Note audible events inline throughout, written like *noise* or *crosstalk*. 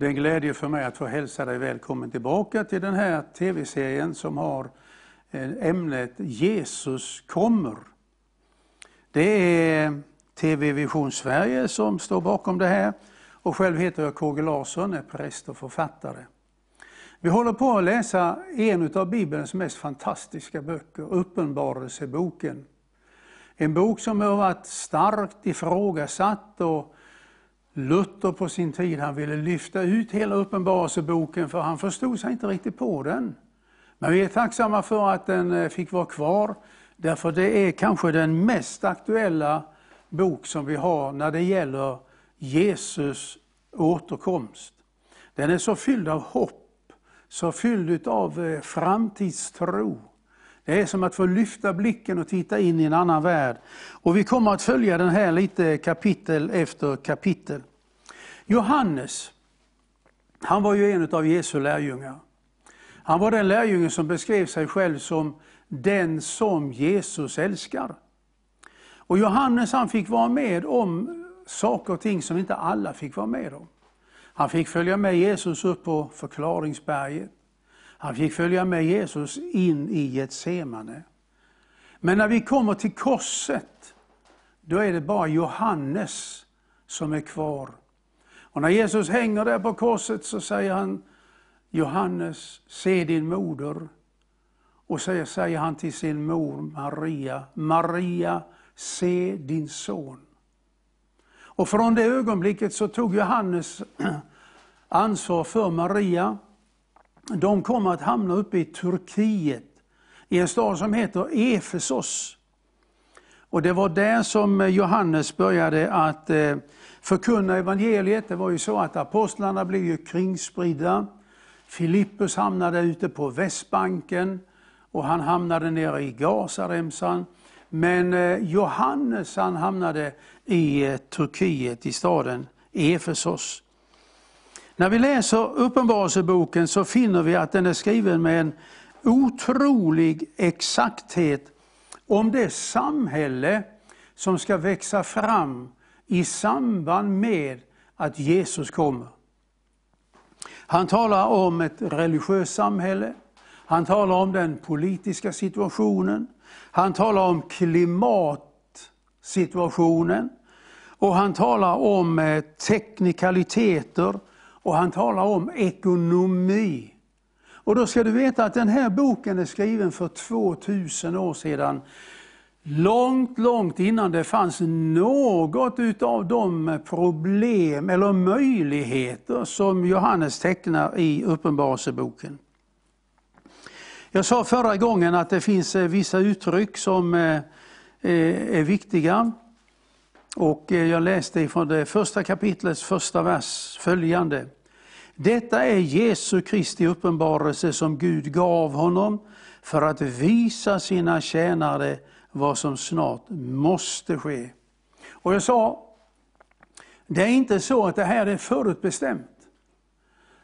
Det är en glädje för mig att få hälsa dig välkommen tillbaka till den här tv-serien som har eh, ämnet Jesus kommer. Det är TV Vision Sverige som står bakom det här och själv heter jag KG Larsson, är präst och författare. Vi håller på att läsa en av Bibelns mest fantastiska böcker, Uppenbarelseboken. En bok som har varit starkt ifrågasatt och Luther på sin tid han ville lyfta ut hela Uppenbarelseboken för han förstod sig inte riktigt på den. Men vi är tacksamma för att den eh, fick vara kvar, därför det är kanske den mest aktuella bok som vi har när det gäller Jesus återkomst. Den är så fylld av hopp, så fylld av eh, framtidstro. Det är som att få lyfta blicken och titta in i en annan värld. Och vi kommer att följa den här lite kapitel efter kapitel. Johannes, han var ju en av Jesu lärjungar. Han var den lärjunge som beskrev sig själv som den som Jesus älskar. Och Johannes han fick vara med om saker och ting som inte alla fick vara med om. Han fick följa med Jesus upp på förklaringsberget. Han fick följa med Jesus in i Getsemane. Men när vi kommer till korset, då är det bara Johannes som är kvar. Och när Jesus hänger där på korset så säger han, Johannes, se din moder. Och så säger han till sin mor Maria, Maria, se din son. Och från det ögonblicket så tog Johannes *clears throat* ansvar för Maria. De kom att hamna uppe i Turkiet, i en stad som heter Efesos. Och det var där som Johannes började att eh, förkunna evangeliet. Det var ju så att apostlarna blev ju kringspridda. Filippus hamnade ute på Västbanken och han hamnade nere i Gazaremsan. Men eh, Johannes han hamnade i eh, Turkiet, i staden Efesos. När vi läser Uppenbarelseboken så finner vi att den är skriven med en otrolig exakthet om det samhälle som ska växa fram i samband med att Jesus kommer. Han talar om ett religiöst samhälle, han talar om den politiska situationen, han talar om klimatsituationen och han talar om eh, teknikaliteter och han talar om ekonomi. Och då ska du veta att den här boken är skriven för 2000 år sedan. Långt, långt innan det fanns något utav de problem eller möjligheter som Johannes tecknar i Uppenbarelseboken. Jag sa förra gången att det finns eh, vissa uttryck som eh, eh, är viktiga. Och jag läste från det första kapitlets första vers följande. Detta är Jesu Kristi uppenbarelse som Gud gav honom för att visa sina tjänare vad som snart måste ske. Och jag sa, det är inte så att det här är förutbestämt.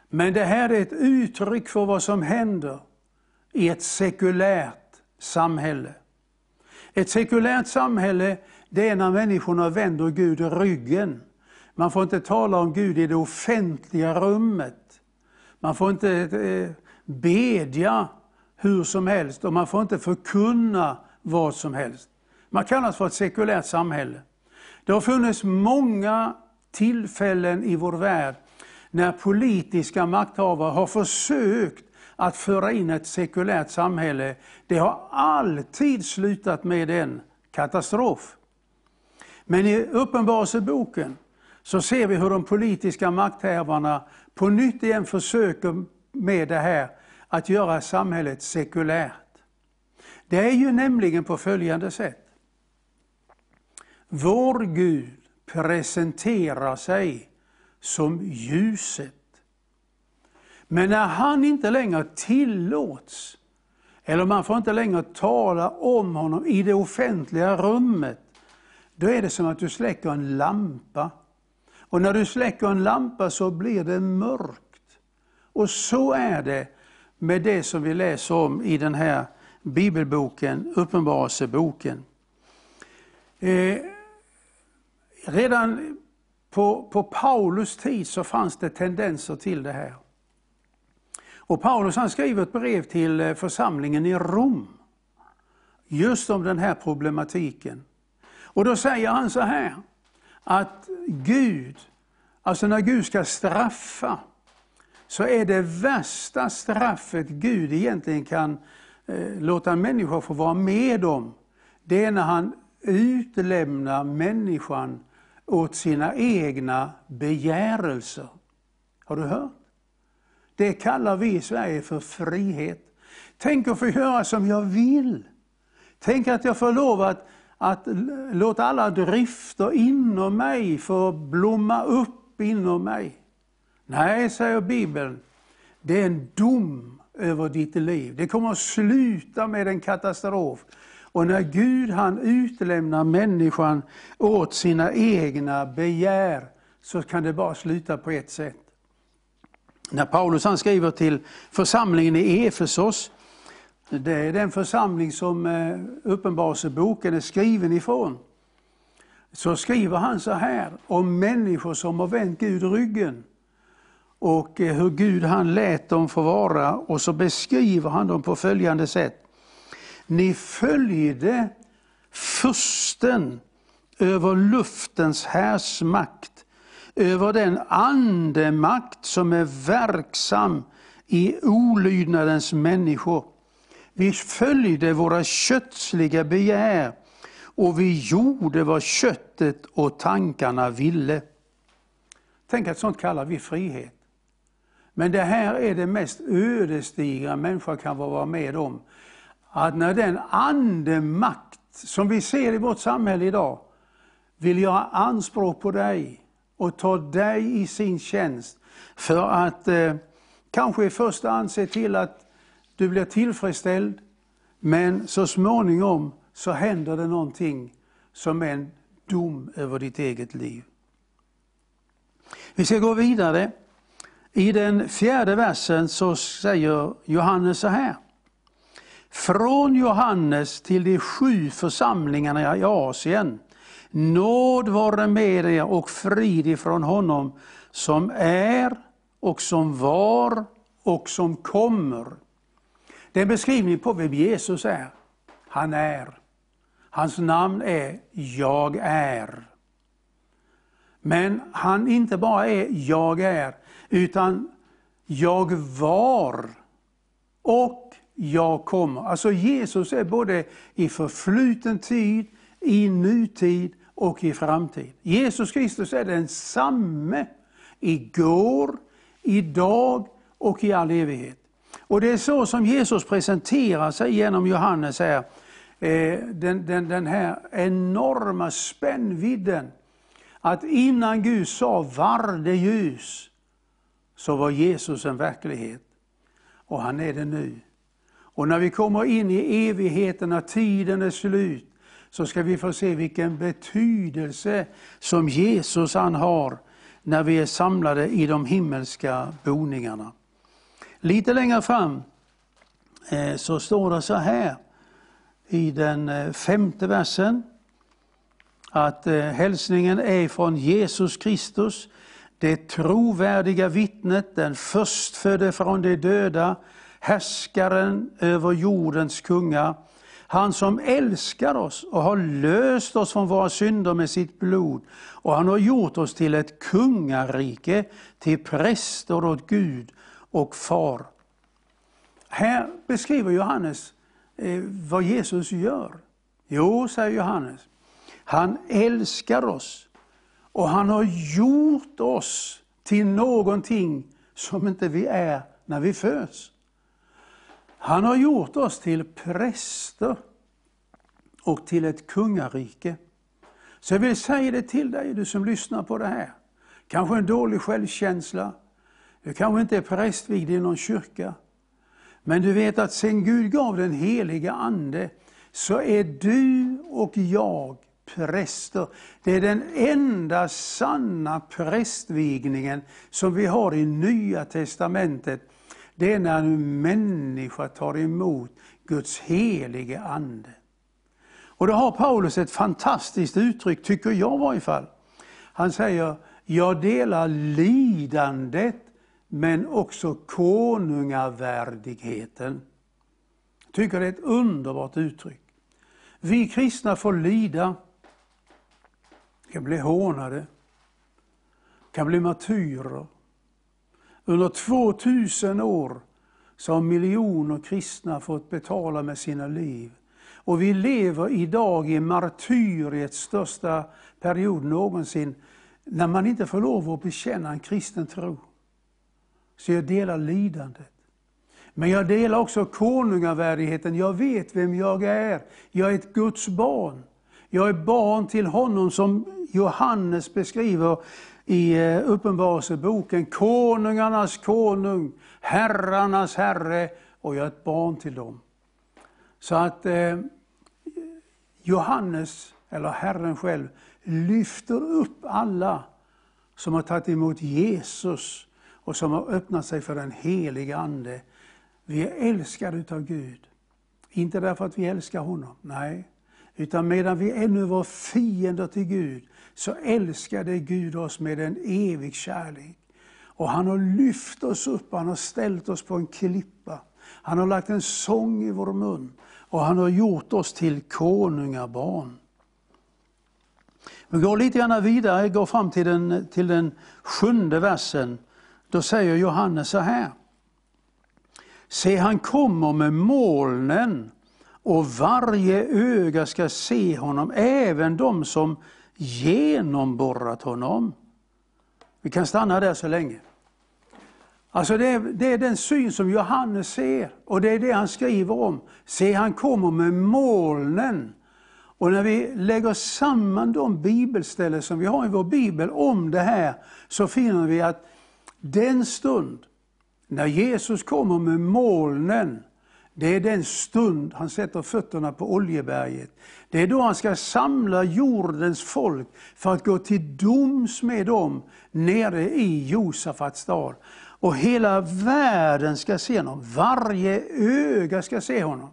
Men det här är ett uttryck för vad som händer i ett sekulärt samhälle. Ett sekulärt samhälle, det är när människorna vänder Gud ryggen. Man får inte tala om Gud i det offentliga rummet. Man får inte eh, bedja hur som helst och man får inte förkunna vad som helst. Man kallas för ett sekulärt samhälle. Det har funnits många tillfällen i vår värld när politiska makthavare har försökt att föra in ett sekulärt samhälle. Det har alltid slutat med en katastrof. Men i Uppenbarelseboken så ser vi hur de politiska makthavarna på nytt igen försöker med det här att göra samhället sekulärt. Det är ju nämligen på följande sätt. Vår Gud presenterar sig som ljuset. Men när han inte längre tillåts, eller man får inte längre tala om honom i det offentliga rummet, då är det som att du släcker en lampa. Och när du släcker en lampa så blir det mörkt. Och så är det med det som vi läser om i den här bibelboken, Uppenbarelseboken. Eh, redan på, på Paulus tid så fanns det tendenser till det här. Och Paulus han skriver ett brev till eh, församlingen i Rom. Just om den här problematiken. Och då säger han så här, att Gud, alltså när Gud ska straffa, så är det värsta straffet Gud egentligen kan Eh, låta en människa få vara med om, det är när han utlämnar människan åt sina egna begärelser. Har du hört? Det kallar vi i Sverige för frihet. Tänk att få göra som jag vill. Tänk att jag får lov att, att låta alla drifter inom mig få blomma upp inom mig. Nej, säger Bibeln, det är en dom över ditt liv. Det kommer att sluta med en katastrof. Och när Gud han utlämnar människan åt sina egna begär så kan det bara sluta på ett sätt. När Paulus han skriver till församlingen i Efesos, det är den församling som eh, Uppenbarelseboken är skriven ifrån, så skriver han så här om människor som har vänt Gud ryggen och eh, hur Gud han lät dem få vara och så beskriver han dem på följande sätt. Ni följde försten över luftens härsmakt, över den andemakt som är verksam i olydnadens människor. Vi följde våra kötsliga begär och vi gjorde vad köttet och tankarna ville. Tänk att sånt kallar vi frihet. Men det här är det mest ödesdigra människan kan vara med om. Att när den andemakt som vi ser i vårt samhälle idag vill göra anspråk på dig och ta dig i sin tjänst för att eh, kanske i första hand se till att du blir tillfredsställd, men så småningom så händer det någonting som är en dom över ditt eget liv. Vi ska gå vidare. I den fjärde versen så säger Johannes så här. Från Johannes till de sju församlingarna i Asien. Nåd vare med er och frid ifrån honom som är och som var och som kommer. Det är en beskrivning på vem Jesus är. Han är. Hans namn är Jag är. Men han inte bara är Jag är, utan jag var och jag kommer. Alltså Jesus är både i förfluten tid, i nutid och i framtid. Jesus Kristus är densamme igår, idag och i all evighet. Och det är så som Jesus presenterar sig genom Johannes här. Eh, den, den, den här enorma spännvidden. Att innan Gud sa var det ljus, så var Jesus en verklighet. Och han är det nu. Och när vi kommer in i evigheten, när tiden är slut, så ska vi få se vilken betydelse som Jesus han har när vi är samlade i de himmelska boningarna. Lite längre fram eh, så står det så här i den eh, femte versen att eh, hälsningen är från Jesus Kristus, det trovärdiga vittnet, den förstfödde från de döda, härskaren över jordens kungar, han som älskar oss och har löst oss från våra synder med sitt blod och han har gjort oss till ett kungarike, till präster åt Gud och Far. Här beskriver Johannes eh, vad Jesus gör. Jo, säger Johannes, han älskar oss och han har gjort oss till någonting som inte vi är när vi föds. Han har gjort oss till präster och till ett kungarike. Så jag vill säga det till dig, du som lyssnar på det här. Kanske en dålig självkänsla. Du kanske inte är prästvigd i någon kyrka. Men du vet att sen Gud gav den heliga Ande så är du och jag präster. Det är den enda sanna prästvigningen som vi har i Nya Testamentet det är när en människa tar emot Guds helige Ande. Och då har Paulus ett fantastiskt uttryck, tycker jag i varje fall. Han säger, Jag delar lidandet men också konungavärdigheten. Jag tycker det är ett underbart uttryck. Vi kristna får lida, kan bli hånade, kan bli martyrer. Under 2000 år så har miljoner kristna fått betala med sina liv. Och vi lever idag i martyriets största period någonsin, när man inte får lov att bekänna en kristen tro. Så jag delar lidandet. Men jag delar också konungavärdigheten. Jag vet vem jag är. Jag är ett Guds barn. Jag är barn till honom som Johannes beskriver i eh, Uppenbarelseboken. Konungarnas konung, herrarnas herre och jag är ett barn till dem. Så att eh, Johannes, eller Herren själv, lyfter upp alla som har tagit emot Jesus och som har öppnat sig för den helige Ande. Vi är älskade utav Gud. Inte därför att vi älskar honom, nej. Utan medan vi ännu var fiender till Gud, så älskade Gud oss med en evig kärlek. Och han har lyft oss upp, han har ställt oss på en klippa. Han har lagt en sång i vår mun och han har gjort oss till konungabarn. Vi går lite grann vidare, går fram till den, till den sjunde versen. Då säger Johannes så här. Se, han kommer med molnen och varje öga ska se honom, även de som genomborrat honom. Vi kan stanna där så länge. Alltså det är, det är, den syn som Johannes ser och det är det han skriver om. Se, han kommer med molnen. Och när vi lägger samman de bibelställen som vi har i vår bibel om det här, så finner vi att den stund när Jesus kommer med molnen, det är den stund han sätter fötterna på Oljeberget. Det är då han ska samla jordens folk för att gå till doms med dem nere i Josafats stad. Och hela världen ska se honom, varje öga ska se honom.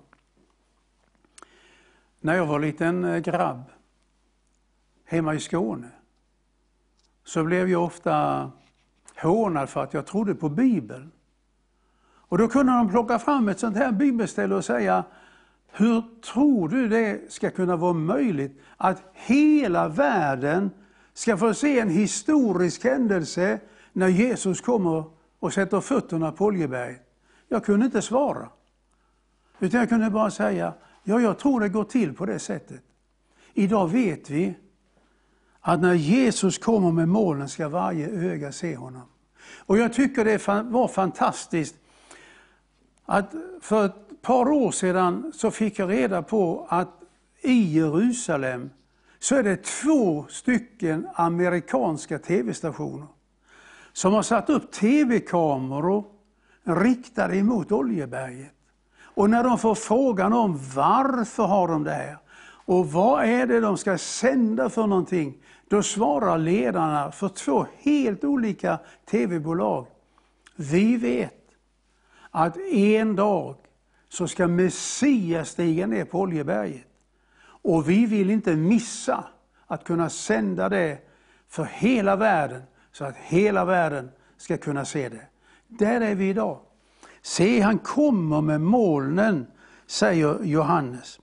När jag var liten eh, grabb hemma i Skåne så blev jag ofta hånad för att jag trodde på Bibeln. Och då kunde de plocka fram ett sånt här bibelställe och säga, hur tror du det ska kunna vara möjligt att hela världen ska få se en historisk händelse när Jesus kommer och sätter fötterna på Oljeberget? Jag kunde inte svara. Utan jag kunde bara säga, ja jag tror det går till på det sättet. Idag vet vi att när Jesus kommer med molnen ska varje öga se honom. Och jag tycker det var fantastiskt att för ett par år sedan så fick jag reda på att i Jerusalem så är det två stycken amerikanska tv-stationer som har satt upp tv-kameror riktade emot Oljeberget. Och när de får frågan om varför har de det här och vad är det de ska sända för någonting, då svarar ledarna för två helt olika tv-bolag. Vi vet att en dag så ska Messias stiga ner på Oljeberget. Och vi vill inte missa att kunna sända det för hela världen, så att hela världen ska kunna se det. Där är vi idag. Se, han kommer med molnen, säger Johannes.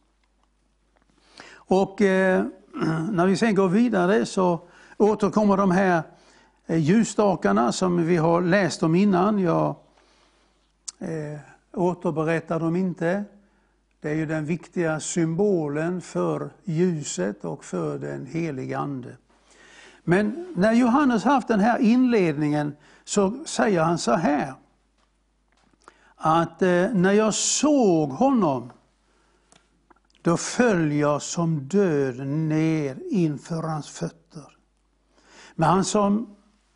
Och eh, *clears throat* när vi sen går vidare så återkommer de här eh, ljusstakarna som vi har läst om innan. Jag eh, återberättar de inte. Det är ju den viktiga symbolen för ljuset och för den heliga Ande. Men när Johannes haft den här inledningen så säger han så här. Att eh, när jag såg honom, då föll jag som död ner inför hans fötter. Men han, som,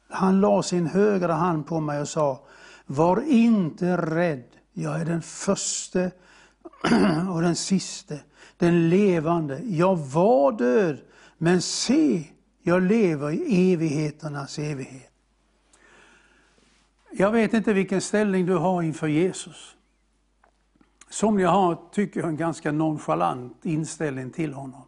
han la sin högra hand på mig och sa, var inte rädd, jag är den första *clears throat* och den siste, den levande. Jag var död, men se, jag lever i evigheternas evighet. Jag vet inte vilken ställning du har inför Jesus. Somliga har, tycker jag, en ganska nonchalant inställning till honom.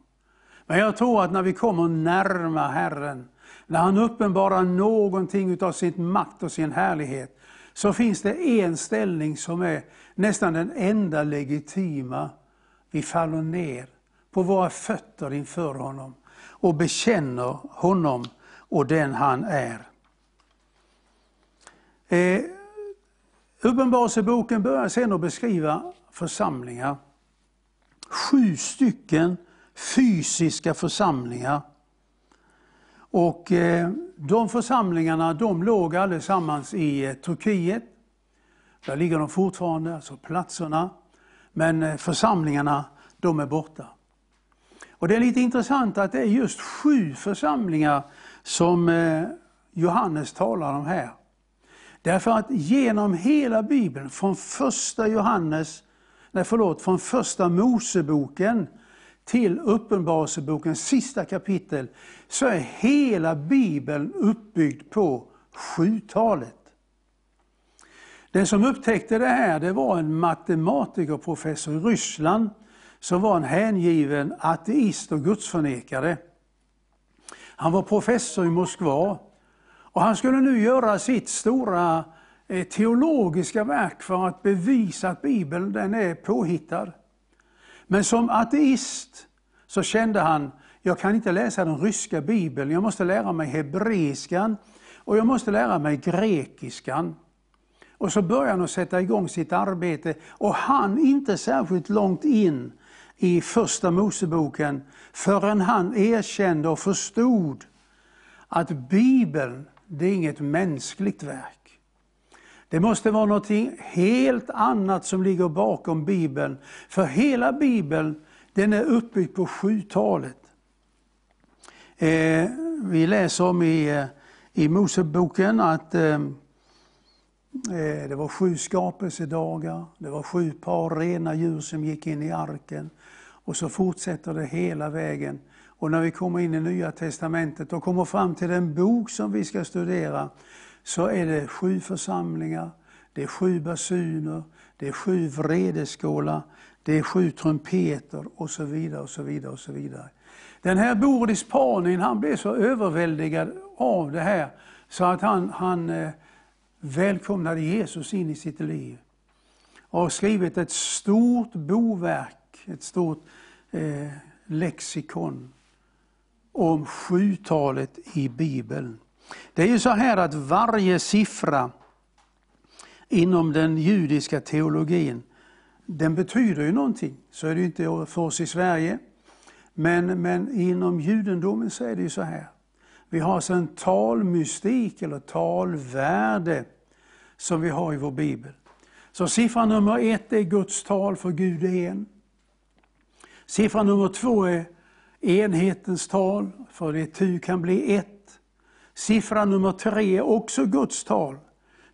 Men jag tror att när vi kommer närmare Herren när han uppenbarar någonting av sin makt och sin härlighet, så finns det en ställning som är nästan den enda legitima. Vi faller ner på våra fötter inför honom och bekänner honom och den han är. Eh, Uppenbarelseboken börjar sedan att beskriva församlingar. Sju stycken fysiska församlingar. Och eh, de församlingarna de låg allesammans i eh, Turkiet. Där ligger de fortfarande, alltså platserna. Men eh, församlingarna, de är borta. Och Det är lite intressant att det är just sju församlingar som Johannes talar om här. Därför att genom hela Bibeln, från första Johannes, nej förlåt, från första Moseboken till Uppenbarelsebokens sista kapitel, så är hela Bibeln uppbyggd på sjutalet. Den som upptäckte det här det var en matematikerprofessor i Ryssland som var en hängiven ateist och gudsförnekare. Han var professor i Moskva och han skulle nu göra sitt stora eh, teologiska verk för att bevisa att Bibeln den är påhittad. Men som ateist så kände han, jag kan inte läsa den ryska bibeln, jag måste lära mig hebreiskan och jag måste lära mig grekiskan. Och så började han att sätta igång sitt arbete och han inte särskilt långt in i första Moseboken förrän han erkände och förstod att Bibeln, det är inget mänskligt verk. Det måste vara något helt annat som ligger bakom Bibeln. För hela Bibeln den är uppbyggd på sjutalet. Eh, vi läser om i, eh, i Moseboken att eh, eh, det var sju skapelsedagar, det var sju par rena djur som gick in i arken. Och så fortsätter det hela vägen. Och när vi kommer in i Nya Testamentet och kommer fram till den bok som vi ska studera, så är det sju församlingar, det är sju basuner, det är sju vredeskålar, det är sju trumpeter och så vidare. och så vidare och så vidare. Den här Boris Panin han blev så överväldigad av det här så att han, han eh, välkomnade Jesus in i sitt liv. Och har skrivit ett stort boverk, ett stort eh, lexikon om sjutalet i Bibeln. Det är ju så här att varje siffra inom den judiska teologin den betyder ju någonting. Så är det ju inte för oss i Sverige. Men, men inom judendomen så är det ju så här. Vi har alltså en talmystik eller talvärde som vi har i vår bibel. Så siffra nummer ett är Guds tal för Gud är en. Siffra nummer två är enhetens tal, för det tu kan bli ett. Siffra nummer tre är också Guds tal,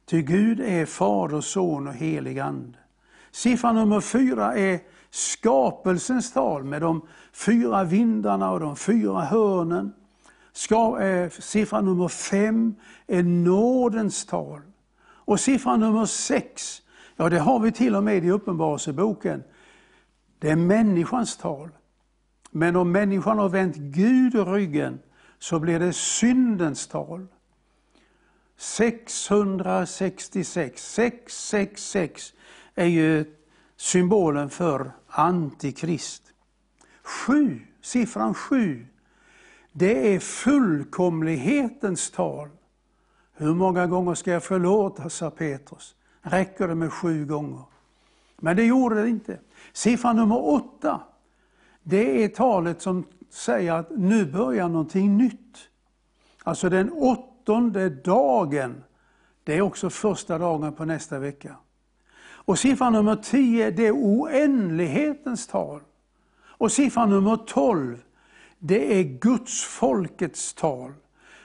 ty Gud är Fader, Son och helig Ande. Siffra nummer fyra är skapelsens tal med de fyra vindarna och de fyra hörnen. Ska, eh, siffra nummer fem är nådens tal. Och siffra nummer sex, ja det har vi till och med i Uppenbarelseboken. Det är människans tal. Men om människan har vänt Gud ryggen så blir det syndens tal. 666, 666 är ju symbolen för Antikrist. Sju, siffran sju, det är fullkomlighetens tal. Hur många gånger ska jag förlåta, sa Petrus. Räcker det med sju gånger? Men det gjorde det inte. Siffran nummer åtta, det är talet som säger att nu börjar någonting nytt. Alltså den åttonde dagen, det är också första dagen på nästa vecka. Och siffran nummer 10, det är oändlighetens tal. Och siffran nummer 12, det är Guds folkets tal.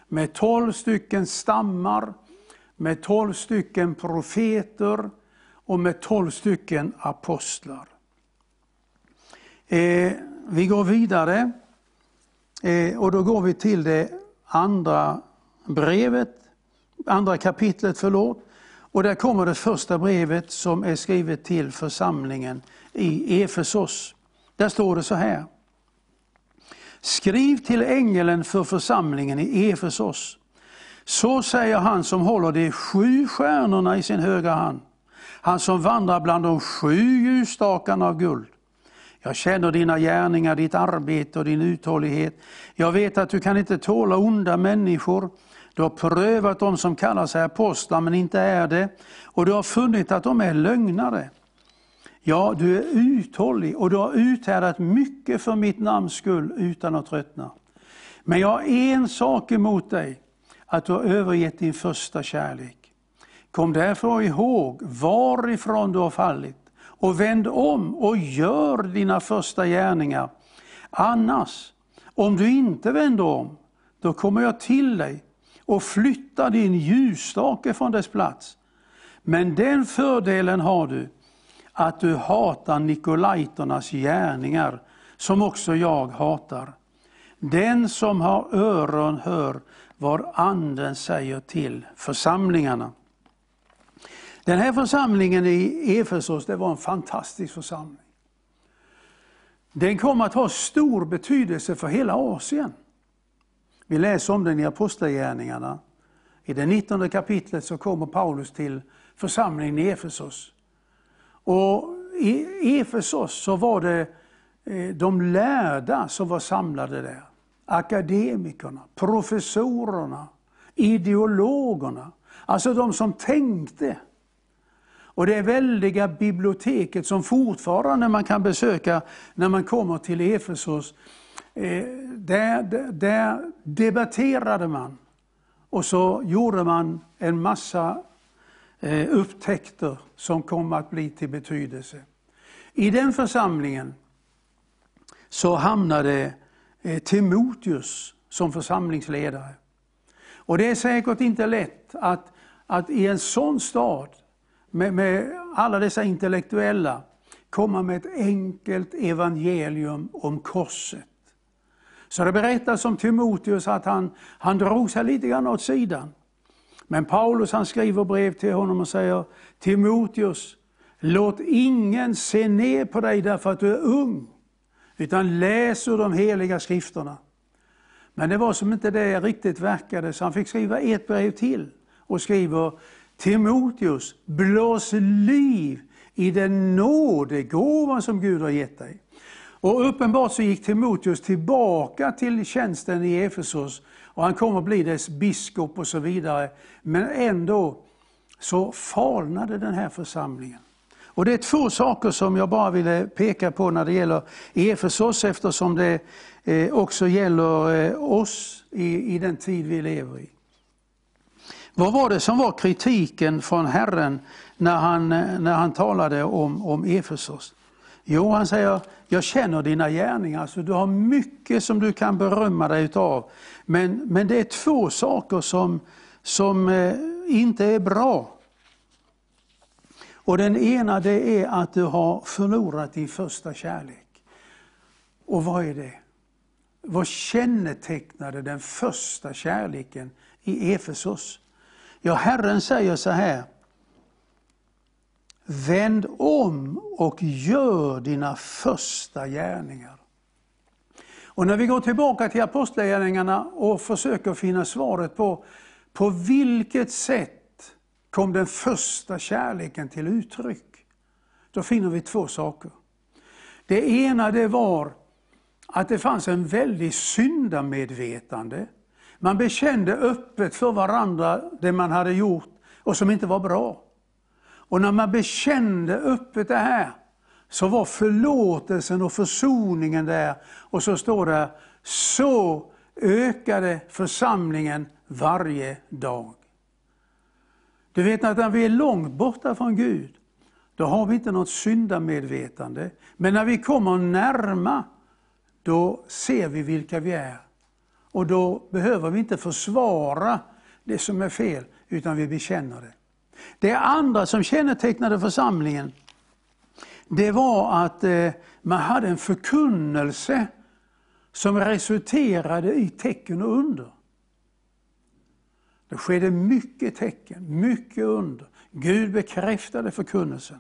Med 12 stycken stammar, med 12 stycken profeter och med 12 stycken apostlar. Eh, vi går vidare eh, och då går vi till det andra brevet, andra kapitlet, förlåt. Och där kommer det första brevet som är skrivet till församlingen i Efesos. Där står det så här. Skriv till ängeln för församlingen i Efesos. Så säger han som håller de sju stjärnorna i sin högra hand. Han som vandrar bland de sju ljusstakarna av guld. Jag känner dina gärningar, ditt arbete och din uthållighet. Jag vet att du kan inte tåla onda människor. Du har prövat dem som kallar sig apostlar men inte är det. Och du har funnit att de är lögnare. Ja, du är uthållig och du har uthärdat mycket för mitt namns skull utan att tröttna. Men jag har en sak emot dig, att du har övergett din första kärlek. Kom därför ihåg varifrån du har fallit och vänd om och gör dina första gärningar. Annars, om du inte vänder om, då kommer jag till dig och flyttar din ljusstake från dess plats. Men den fördelen har du, att du hatar Nikolaiternas gärningar, som också jag hatar. Den som har öron hör vad Anden säger till församlingarna. Den här församlingen i Efesos, det var en fantastisk församling. Den kom att ha stor betydelse för hela Asien. Vi läser om den i Apostlagärningarna. I det 19 kapitlet så kommer Paulus till församlingen i Efesos. Och I Efesos så var det eh, de lärda som var samlade där. Akademikerna, professorerna, ideologerna. Alltså de som tänkte. Och det väldiga biblioteket som fortfarande man kan besöka när man kommer till Efesos, eh, där, där, där debatterade man. Och så gjorde man en massa eh, upptäckter som kom att bli till betydelse. I den församlingen så hamnade eh, Timoteus som församlingsledare. Och det är säkert inte lätt att, att i en sån stad med, med alla dessa intellektuella komma med ett enkelt evangelium om korset. Så det berättas om Timoteus att han, han drog sig lite grann åt sidan. Men Paulus han skriver brev till honom och säger Timoteus, låt ingen se ner på dig därför att du är ung, utan läs ur de heliga skrifterna. Men det var som inte det riktigt verkade, så han fick skriva ett brev till och skriver Timoteus, blås liv i den nådegåva som Gud har gett dig. Och uppenbart så gick Timoteus tillbaka till tjänsten i Efesos och han kommer bli dess biskop och så vidare. Men ändå så falnade den här församlingen. Och det är två saker som jag bara ville peka på när det gäller Efesos eftersom det eh, också gäller eh, oss i, i den tid vi lever i. Vad var det som var kritiken från Herren när han, när han talade om, om Efesos? Jo, han säger, jag känner dina gärningar, så du har mycket som du kan berömma dig utav. Men, men det är två saker som, som eh, inte är bra. Och den ena det är att du har förlorat din första kärlek. Och vad är det? Vad kännetecknade den första kärleken i Efesos? Ja, Herren säger så här. Vänd om och gör dina första gärningar. Och när vi går tillbaka till apostlagärningarna och försöker finna svaret på på vilket sätt kom den första kärleken till uttryck? Då finner vi två saker. Det ena det var att det fanns en väldig syndamedvetande man bekände öppet för varandra det man hade gjort och som inte var bra. Och när man bekände öppet det här så var förlåtelsen och försoningen där. Och så står det, så ökade församlingen varje dag. Du vet att när vi är långt borta från Gud, då har vi inte något syndamedvetande. Men när vi kommer närma, då ser vi vilka vi är. Och då behöver vi inte försvara det som är fel, utan vi bekänner det. Det andra som kännetecknade församlingen, det var att eh, man hade en förkunnelse som resulterade i tecken och under. Det skedde mycket tecken, mycket under. Gud bekräftade förkunnelsen.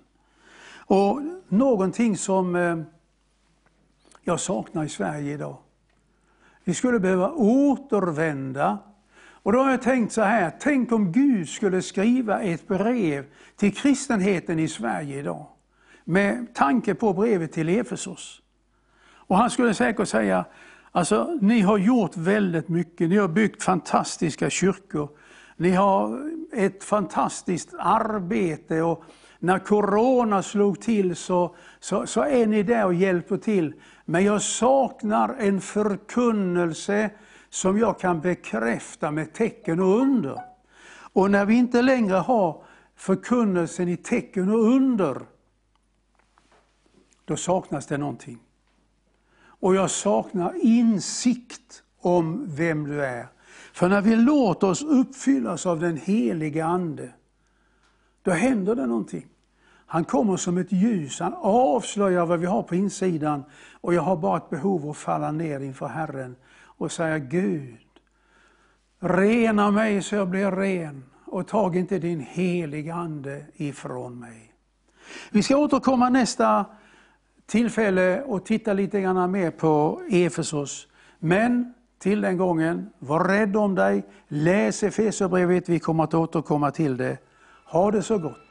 Och någonting som eh, jag saknar i Sverige idag, vi skulle behöva återvända. Och då har jag tänkt så här, tänk om Gud skulle skriva ett brev till kristenheten i Sverige idag. Med tanke på brevet till Efesos. Och han skulle säkert säga, alltså ni har gjort väldigt mycket, ni har byggt fantastiska kyrkor. Ni har ett fantastiskt arbete och när Corona slog till så, så, så är ni där och hjälper till. Men jag saknar en förkunnelse som jag kan bekräfta med tecken och under. Och när vi inte längre har förkunnelsen i tecken och under, då saknas det någonting. Och jag saknar insikt om vem du är. För när vi låter oss uppfyllas av den helige Ande, då händer det någonting. Han kommer som ett ljus, han avslöjar vad vi har på insidan och jag har bara ett behov att falla ner inför Herren och säga Gud, rena mig så jag blir ren och tag inte din heliga Ande ifrån mig. Vi ska återkomma nästa tillfälle och titta lite grann mer på Efesos. Men till den gången, var rädd om dig, läs Efesierbrevet, vi kommer att återkomma till det. Ha det så gott!